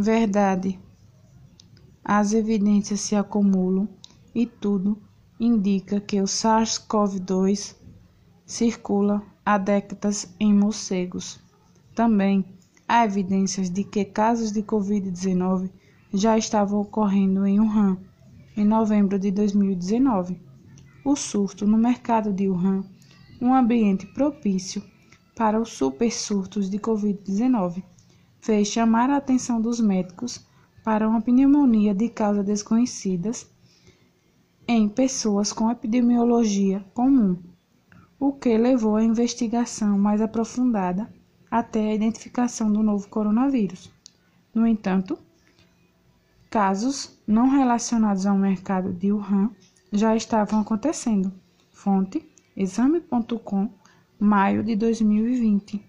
Verdade. As evidências se acumulam e tudo indica que o SARS-CoV-2 circula há décadas em morcegos. Também há evidências de que casos de Covid-19 já estavam ocorrendo em Wuhan em novembro de 2019. O surto no mercado de Wuhan, um ambiente propício para os supersurtos de Covid-19, fez chamar a atenção dos médicos para uma pneumonia de causa desconhecidas em pessoas com epidemiologia comum, o que levou à investigação mais aprofundada até a identificação do novo coronavírus. No entanto, casos não relacionados ao mercado de Wuhan já estavam acontecendo. Fonte: exame.com, maio de 2020.